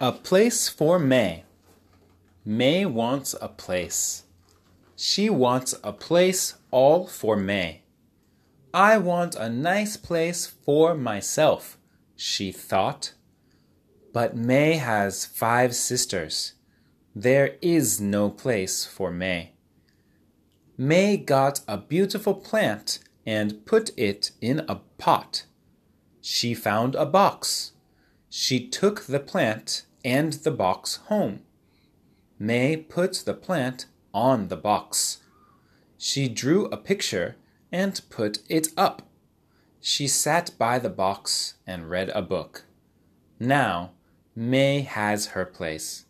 A place for May. May wants a place. She wants a place all for May. I want a nice place for myself, she thought. But May has five sisters. There is no place for May. May got a beautiful plant and put it in a pot. She found a box. She took the plant and the box home. May put the plant on the box. She drew a picture and put it up. She sat by the box and read a book. Now, May has her place.